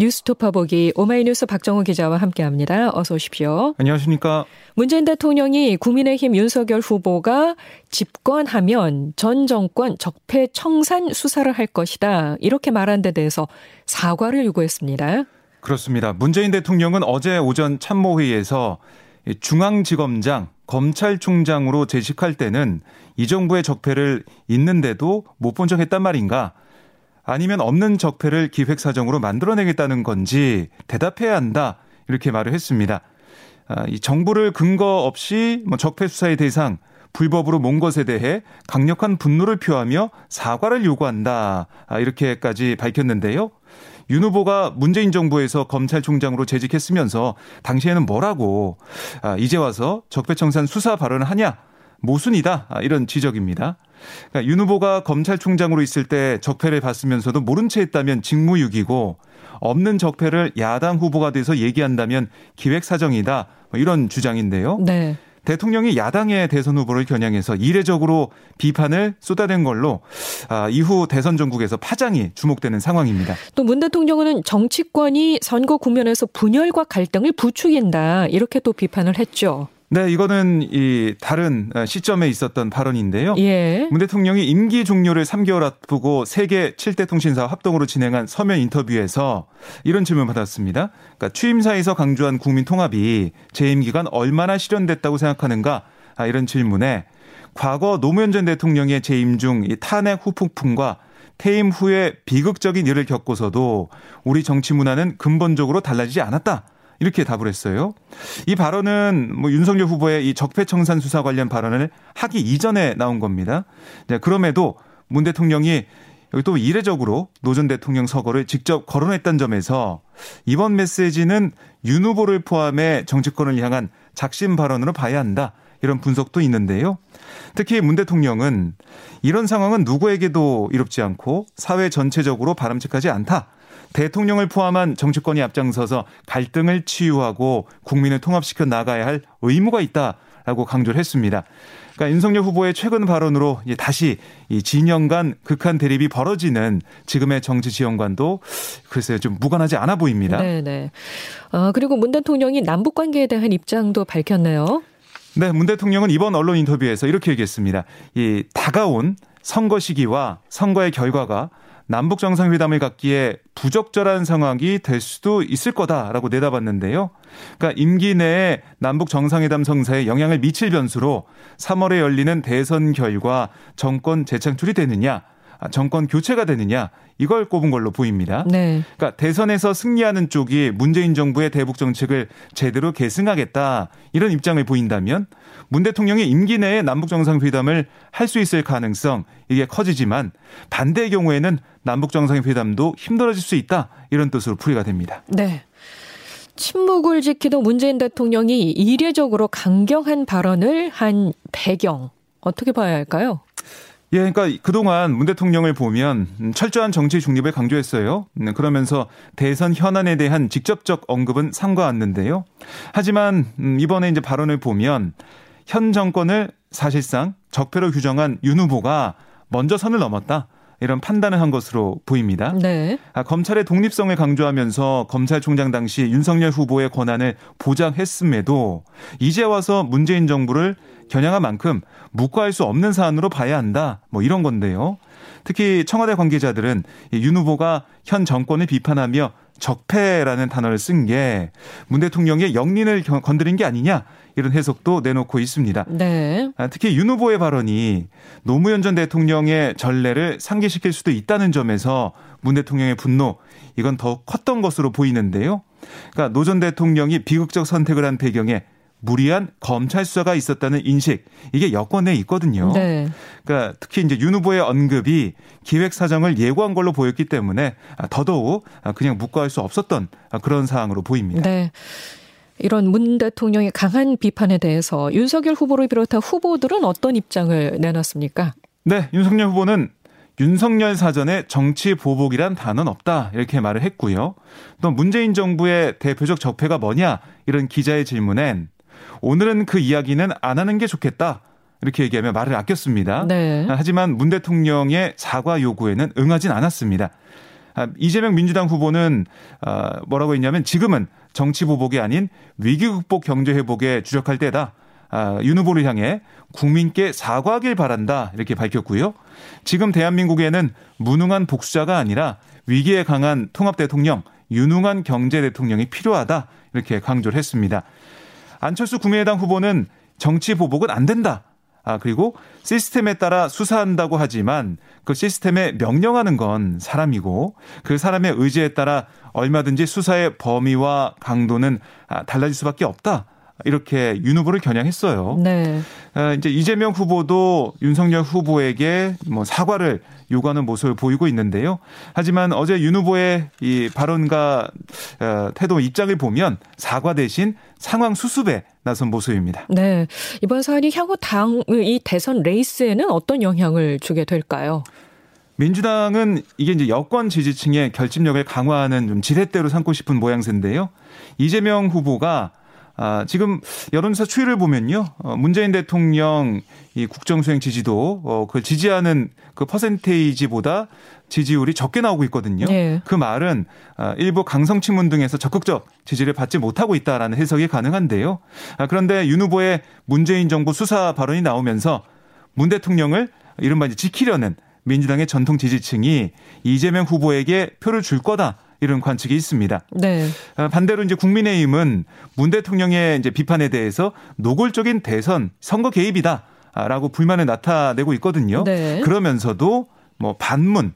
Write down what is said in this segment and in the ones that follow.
뉴스토파 보기 오마이뉴스 박정우 기자와 함께합니다. 어서 오십시오. 안녕하십니까. 문재인 대통령이 국민의힘 윤석열 후보가 집권하면 전 정권 적폐 청산 수사를 할 것이다. 이렇게 말한 데 대해서 사과를 요구했습니다. 그렇습니다. 문재인 대통령은 어제 오전 참모회의에서 중앙지검장, 검찰총장으로 재직할 때는 이 정부의 적폐를 있는데도 못본적 했단 말인가? 아니면 없는 적폐를 기획사정으로 만들어내겠다는 건지 대답해야 한다. 이렇게 말을 했습니다. 아, 이 정부를 근거 없이 뭐 적폐 수사의 대상, 불법으로 몬 것에 대해 강력한 분노를 표하며 사과를 요구한다. 아, 이렇게까지 밝혔는데요. 윤 후보가 문재인 정부에서 검찰총장으로 재직했으면서 당시에는 뭐라고 아, 이제 와서 적폐청산 수사 발언을 하냐 모순이다 아, 이런 지적입니다. 그러니까 윤 후보가 검찰총장으로 있을 때 적폐를 봤으면서도 모른 채 했다면 직무유기고 없는 적폐를 야당 후보가 돼서 얘기한다면 기획사정이다 뭐 이런 주장인데요. 네. 대통령이 야당의 대선 후보를 겨냥해서 이례적으로 비판을 쏟아낸 걸로 아, 이후 대선 전국에서 파장이 주목되는 상황입니다. 또 문 대통령은 정치권이 선거 국면에서 분열과 갈등을 부추긴다 이렇게 또 비판을 했죠. 네, 이거는 이 다른 시점에 있었던 발언인데요. 예. 문 대통령이 임기 종료를 3개월 앞두고 세계 7대 통신사 합동으로 진행한 서면 인터뷰에서 이런 질문 받았습니다. 그러니까 취임사에서 강조한 국민 통합이 재임 기간 얼마나 실현됐다고 생각하는가? 아, 이런 질문에 과거 노무현 전 대통령의 재임 중 탄핵 후폭풍과 퇴임 후에 비극적인 일을 겪고서도 우리 정치 문화는 근본적으로 달라지지 않았다. 이렇게 답을 했어요. 이 발언은 뭐 윤석열 후보의 이 적폐청산 수사 관련 발언을 하기 이전에 나온 겁니다. 네, 그럼에도 문 대통령이 여기 또 이례적으로 노 전 대통령 서거를 직접 거론했던 점에서 이번 메시지는 윤 후보를 포함해 정치권을 향한 작심 발언으로 봐야 한다. 이런 분석도 있는데요. 특히 문 대통령은 이런 상황은 누구에게도 이롭지 않고 사회 전체적으로 바람직하지 않다. 대통령을 포함한 정치권이 앞장서서 갈등을 치유하고 국민을 통합시켜 나가야 할 의무가 있다라고 강조를 했습니다. 그러니까 윤석열 후보의 최근 발언으로 다시 이 진영 간 극한 대립이 벌어지는 지금의 정치 지형관도 글쎄요 좀 무관하지 않아 보입니다. 네네. 어, 그리고 문 대통령이 남북 관계에 대한 입장도 밝혔네요. 네, 문 대통령은 이번 언론 인터뷰에서 이렇게 얘기했습니다. 이 다가온 선거 시기와 선거의 결과가 남북 정상회담을 갖기에 부적절한 상황이 될 수도 있을 거다라고 내다봤는데요. 그러니까 임기 내에 남북 정상회담 성사에 영향을 미칠 변수로 3월에 열리는 대선 결과 정권 재창출이 되느냐, 아, 정권 교체가 되느냐 이걸 꼽은 걸로 보입니다. 네. 그러니까 대선에서 승리하는 쪽이 문재인 정부의 대북 정책을 제대로 계승하겠다 이런 입장을 보인다면 문 대통령이 임기 내에 남북 정상회담을 할 수 있을 가능성 이게 커지지만 반대의 경우에는 남북 정상회담도 힘들어질 수 있다 이런 뜻으로 풀이가 됩니다. 네. 침묵을 지키던 문재인 대통령이 이례적으로 강경한 발언을 한 배경 어떻게 봐야 할까요? 예, 그러니까 그동안 문 대통령을 보면 철저한 정치 중립을 강조했어요. 음, 그러면서 대선 현안에 대한 직접적 언급은 상과않는데요. 하지만 음, 이번에 이제 발언을 보면 현 정권을 사실상 적폐로 규정한 윤 후보가 먼저 선을 넘었다. 이런 판단을 한 것으로 보입니다. 네. 아, 검찰의 독립성을 강조하면서 검찰총장 당시 윤석열 후보의 권한을 보장했음에도 이제 와서 문재인 정부를 겨냥한 만큼 묵과할 수 없는 사안으로 봐야 한다. 뭐 이런 건데요. 특히 청와대 관계자들은 윤 후보가 현 정권을 비판하며 적폐라는 단어를 쓴 게 문 대통령의 역린을 건드린 게 아니냐 이런 해석도 내놓고 있습니다. 네. 아, 특히 윤 후보의 발언이 노무현 전 대통령의 전례를 상기시킬 수도 있다는 점에서 문 대통령의 분노 이건 더 컸던 것으로 보이는데요. 그러니까 노 전 대통령이 비극적 선택을 한 배경에 무리한 검찰 수사가 있었다는 인식 이게 여권에 있거든요. 네. 그러니까 특히 이제 윤 후보의 언급이 기획 사정을 예고한 걸로 보였기 때문에 더더욱 그냥 묵과할 수 없었던 그런 사항으로 보입니다. 네. 이런 문 대통령의 강한 비판에 대해서 윤석열 후보를 비롯한 후보들은 어떤 입장을 내놨습니까? 네, 윤석열 후보는 윤석열 사전에 정치 보복이란 단어는 없다 이렇게 말을 했고요. 또 문재인 정부의 대표적 적폐가 뭐냐 이런 기자의 질문엔 오늘은 그 이야기는 안 하는 게 좋겠다. 이렇게 얘기하며 말을 아꼈습니다. 네. 하지만 문 대통령의 사과 요구에는 응하진 않았습니다. 아, 이재명 민주당 후보는 아, 뭐라고 했냐면 지금은 정치 보복이 아닌 위기 극복 경제 회복에 주력할 때다. 아, 윤 후보를 향해 국민께 사과하길 바란다 이렇게 밝혔고요. 지금 대한민국에는 무능한 복수자가 아니라 위기에 강한 통합 대통령, 유능한 경제 대통령이 필요하다 이렇게 강조를 했습니다. 안철수 국민의당 후보는 정치 보복은 안 된다. 아, 그리고 시스템에 따라 수사한다고 하지만 그 시스템에 명령하는 건 사람이고 그 사람의 의지에 따라 얼마든지 수사의 범위와 강도는 아, 달라질 수밖에 없다. 이렇게 윤 후보를 겨냥했어요. 네. 아, 이제 이재명 후보도 윤석열 후보에게 뭐 사과를 요구하는 모습을 보이고 있는데요. 하지만 어제 윤 후보의 이 발언과 어, 태도 입장을 보면 사과 대신 상황 수습에 나선 모습입니다. 네. 이번 사안이 향후 당 이 대선 레이스에는 어떤 영향을 주게 될까요? 민주당은 이게 이제 여권 지지층의 결집력을 강화하는 좀 지렛대로 삼고 싶은 모양새인데요. 이재명 후보가 아, 지금 여론조사 추이를 보면요. 어, 문재인 대통령 이 국정수행 지지도 어, 그걸 지지하는 그 퍼센테이지보다 지지율이 적게 나오고 있거든요. 네. 그 말은 아, 일부 강성 친문 등에서 적극적 지지를 받지 못하고 있다라는 해석이 가능한데요. 아, 그런데 윤 후보의 문재인 정부 수사 발언이 나오면서 문 대통령을 이른바 지키려는 민주당의 전통 지지층이 이재명 후보에게 표를 줄 거다. 이런 관측이 있습니다. 네. 아, 반대로 이제 국민의힘은 문 대통령의 이제 비판에 대해서 노골적인 대선 선거 개입이다라고 불만을 나타내고 있거든요. 네. 그러면서도 뭐 반문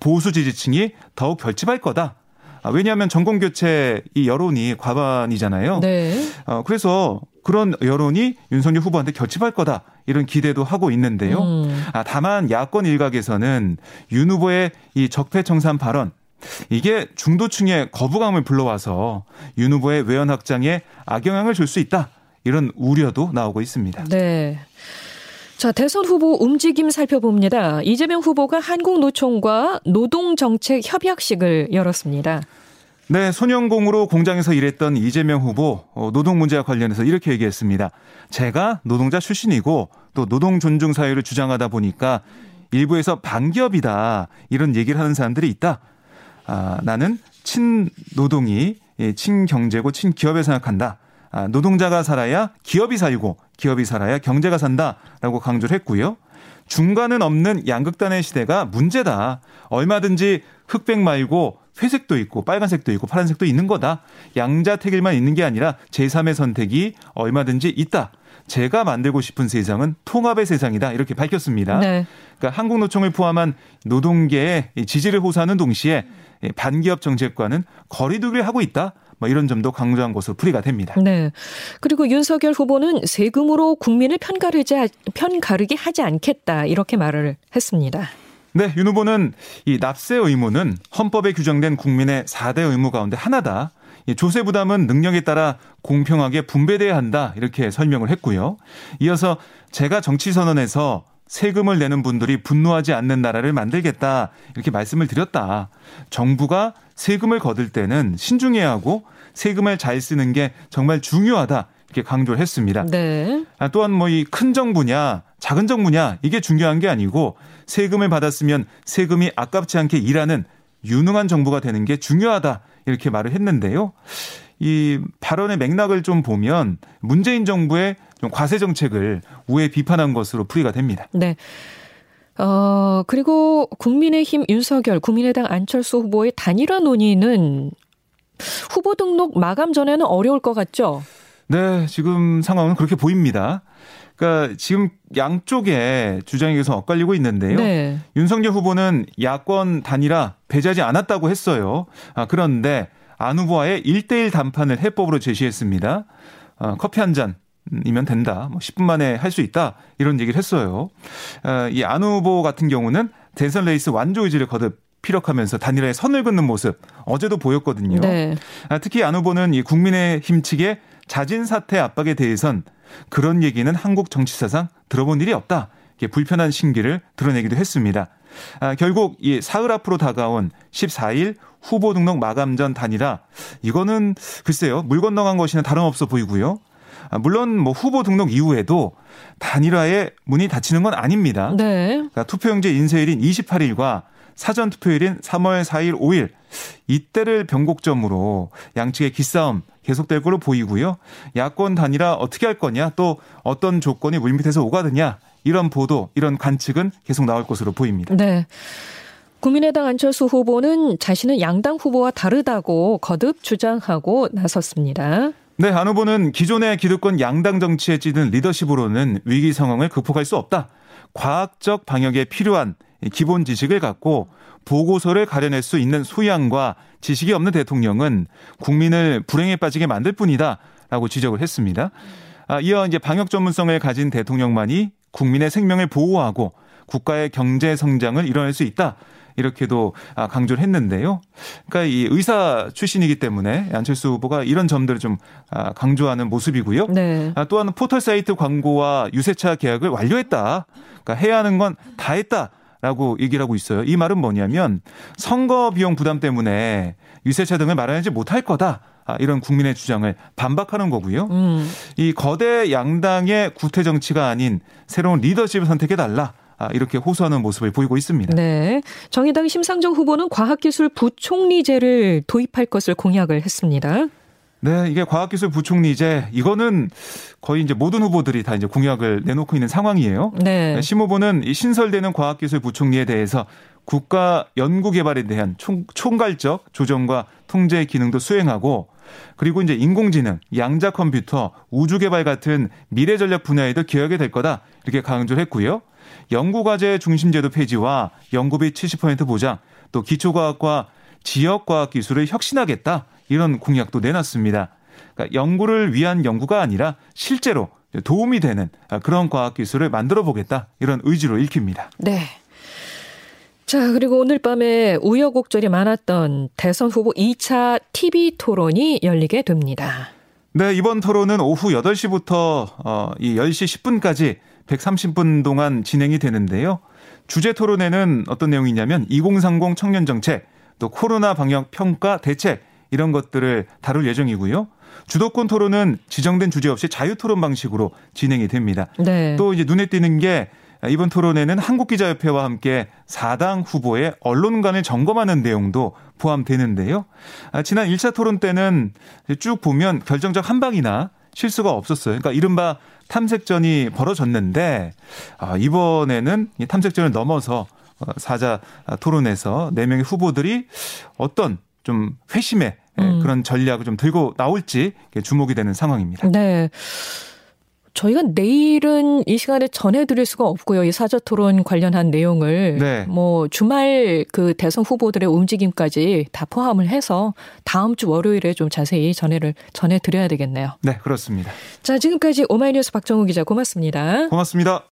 보수 지지층이 더욱 결집할 거다. 아, 왜냐하면 정권 교체 이 여론이 과반이잖아요. 네. 어, 그래서 그런 여론이 윤석열 후보한테 결집할 거다 이런 기대도 하고 있는데요. 음. 아, 다만 야권 일각에서는 윤 후보의 이 적폐청산 발언 이게 중도층의 거부감을 불러와서 윤 후보의 외연 확장에 악영향을 줄 수 있다. 이런 우려도 나오고 있습니다. 네. 자, 대선 후보 움직임 살펴봅니다. 이재명 후보가 한국노총과 노동정책 협약식을 열었습니다. 네, 소년공으로 공장에서 일했던 이재명 후보 어, 노동 문제와 관련해서 이렇게 얘기했습니다. 제가 노동자 출신이고 또 노동 존중 사회를 주장하다 보니까 일부에서 반기업이다 이런 얘기를 하는 사람들이 있다. 아, 나는 친노동이 예, 친경제고 친기업에 생각한다. 아, 노동자가 살아야 기업이 살고 기업이 살아야 경제가 산다라고 강조를 했고요. 중간은 없는 양극단의 시대가 문제다. 얼마든지 흑백 말고 회색도 있고 빨간색도 있고 파란색도 있는 거다. 양자택일만 있는 게 아니라 제3의 선택이 얼마든지 있다. 제가 만들고 싶은 세상은 통합의 세상이다. 이렇게 밝혔습니다. 네. 그러니까 한국노총을 포함한 노동계의 지지를 호소하는 동시에 반기업 정책과는 거리두기를 하고 있다. 뭐 이런 점도 강조한 것으로 풀이가 됩니다. 네. 그리고 윤석열 후보는 세금으로 국민을 편가르지 편가르게 하지 않겠다 이렇게 말을 했습니다. 네, 윤 후보는 이 납세 의무는 헌법에 규정된 국민의 4대 의무 가운데 하나다. 조세 부담은 능력에 따라 공평하게 분배돼야 한다. 이렇게 설명을 했고요. 이어서 제가 정치 선언에서 세금을 내는 분들이 분노하지 않는 나라를 만들겠다. 이렇게 말씀을 드렸다. 정부가 세금을 거둘 때는 신중해야 하고 세금을 잘 쓰는 게 정말 중요하다. 이렇게 강조를 했습니다. 네. 아, 또한 뭐 이 큰 정부냐, 작은 정부냐, 이게 중요한 게 아니고 세금을 받았으면 세금이 아깝지 않게 일하는 유능한 정부가 되는 게 중요하다. 이렇게 말을 했는데요. 이 발언의 맥락을 좀 보면 문재인 정부의 좀 과세 정책을 우회 비판한 것으로 풀이가 됩니다. 네. 어, 그리고 국민의힘 윤석열, 국민의당 안철수 후보의 단일화 논의는 후보 등록 마감 전에는 어려울 것 같죠? 네, 지금 상황은 그렇게 보입니다. 그러니까 지금 양쪽에 주장이 계속 엇갈리고 있는데요. 네. 윤석열 후보는 야권 단일화 배제하지 않았다고 했어요. 아, 그런데 안 후보와의 1대1 담판을 해법으로 제시했습니다. 어, 커피 한 잔. 이면 된다. 뭐 10분 만에 할 수 있다. 이런 얘기를 했어요. 어, 이안 후보 같은 경우는 대선 레이스 완조 의지를 거듭 피력하면서 단일화에 선을 긋는 모습 어제도 보였거든요. 네. 아, 특히 안 후보는 이 국민의힘 측의 자진 사퇴 압박에 대해선 그런 얘기는 한국 정치사상 들어본 일이 없다. 이렇게 불편한 신기를 드러내기도 했습니다. 아, 결국 이 사흘 앞으로 다가온 14일 후보 등록 마감 전 단일화 이거는 글쎄요 물 건너간 것이나 다름없어 보이고요. 아, 물론 뭐 후보 등록 이후에도 단일화에 문이 닫히는 건 아닙니다. 네. 그러니까 투표용지 인쇄일인 28일과 사전 투표일인 3월 4일, 5일 이때를 변곡점으로 양측의 기싸움 계속될 걸로 보이고요. 야권 단일화 어떻게 할 거냐, 또 어떤 조건이 물밑에서 오가느냐 이런 보도, 이런 관측은 계속 나올 것으로 보입니다. 네. 국민의당 안철수 후보는 자신은 양당 후보와 다르다고 거듭 주장하고 나섰습니다. 네, 안 후보는 기존의 기득권 양당 정치에 찌든 리더십으로는 위기 상황을 극복할 수 없다. 과학적 방역에 필요한 기본 지식을 갖고 보고서를 가려낼 수 있는 소양과 지식이 없는 대통령은 국민을 불행에 빠지게 만들 뿐이다. 라고 지적을 했습니다. 아, 이어 이제 방역 전문성을 가진 대통령만이 국민의 생명을 보호하고 국가의 경제 성장을 이뤄낼 수 있다. 이렇게도 아, 강조를 했는데요. 그러니까 이 의사 출신이기 때문에 안철수 후보가 이런 점들을 좀 아, 강조하는 모습이고요. 네. 아, 또한 포털 사이트 광고와 유세차 계약을 완료했다. 그러니까 해야 하는 건 다 했다. 라고 얘기를 하고 있어요. 이 말은 뭐냐면 선거 비용 부담 때문에 유세차 등을 마련하지 못할 거다. 아, 이런 국민의 주장을 반박하는 거고요. 음. 이 거대 양당의 구태 정치가 아닌 새로운 리더십을 선택해 달라. 아, 이렇게 호소하는 모습을 보이고 있습니다. 네. 정의당 심상정 후보는 과학기술 부총리제를 도입할 것을 공약을 했습니다. 네, 이게 과학기술 부총리제 이거는 거의 이제 모든 후보들이 다 이제 공약을 내놓고 있는 상황이에요. 네. 심 후보는 이 신설되는 과학기술 부총리에 대해서 국가 연구 개발에 대한 총, 총괄적 조정과 통제 기능도 수행하고 그리고 이제 인공지능, 양자 컴퓨터, 우주 개발 같은 미래 전략 분야에도 기여하게 될 거다 이렇게 강조를 했고요. 연구과제 중심제도 폐지와 연구비 70% 보장, 또 기초과학과 지역과학 기술을 혁신하겠다 이런 공약도 내놨습니다. 그러니까 연구를 위한 연구가 아니라 실제로 도움이 되는 그런 과학 기술을 만들어 보겠다 이런 의지로 읽힙니다. 네. 자, 그리고 오늘 밤에 우여곡절이 많았던 대선 후보 2차 TV 토론이 열리게 됩니다. 네, 이번 토론은 오후 8시부터 어, 이 10시 10분까지 130분 동안 진행이 되는데요. 주제 토론에는 어떤 내용이냐면 2030 청년 정책, 또 코로나 방역 평가 대책 이런 것들을 다룰 예정이고요. 주도권 토론은 지정된 주제 없이 자유 토론 방식으로 진행이 됩니다. 네. 또 이제 눈에 띄는 게 이번 토론에는 한국기자협회와 함께 4당 후보의 언론관을 점검하는 내용도 포함되는데요. 아, 지난 1차 토론 때는 쭉 보면 결정적 한방이나 실수가 없었어요. 그러니까 이른바 탐색전이 벌어졌는데 아, 이번에는 이 탐색전을 넘어서 어, 사자 토론에서 4명의 후보들이 어떤 좀 회심의 음. 그런 전략을 좀 들고 나올지 주목이 되는 상황입니다. 네. 저희가 내일은 이 시간에 전해드릴 수가 없고요. 이 사저 토론 관련한 내용을 네. 뭐 주말 그 대선 후보들의 움직임까지 다 포함을 해서 다음 주 월요일에 좀 자세히 전해를 전해드려야 되겠네요. 네, 그렇습니다. 자, 지금까지 오마이뉴스 박정우 기자 고맙습니다. 고맙습니다.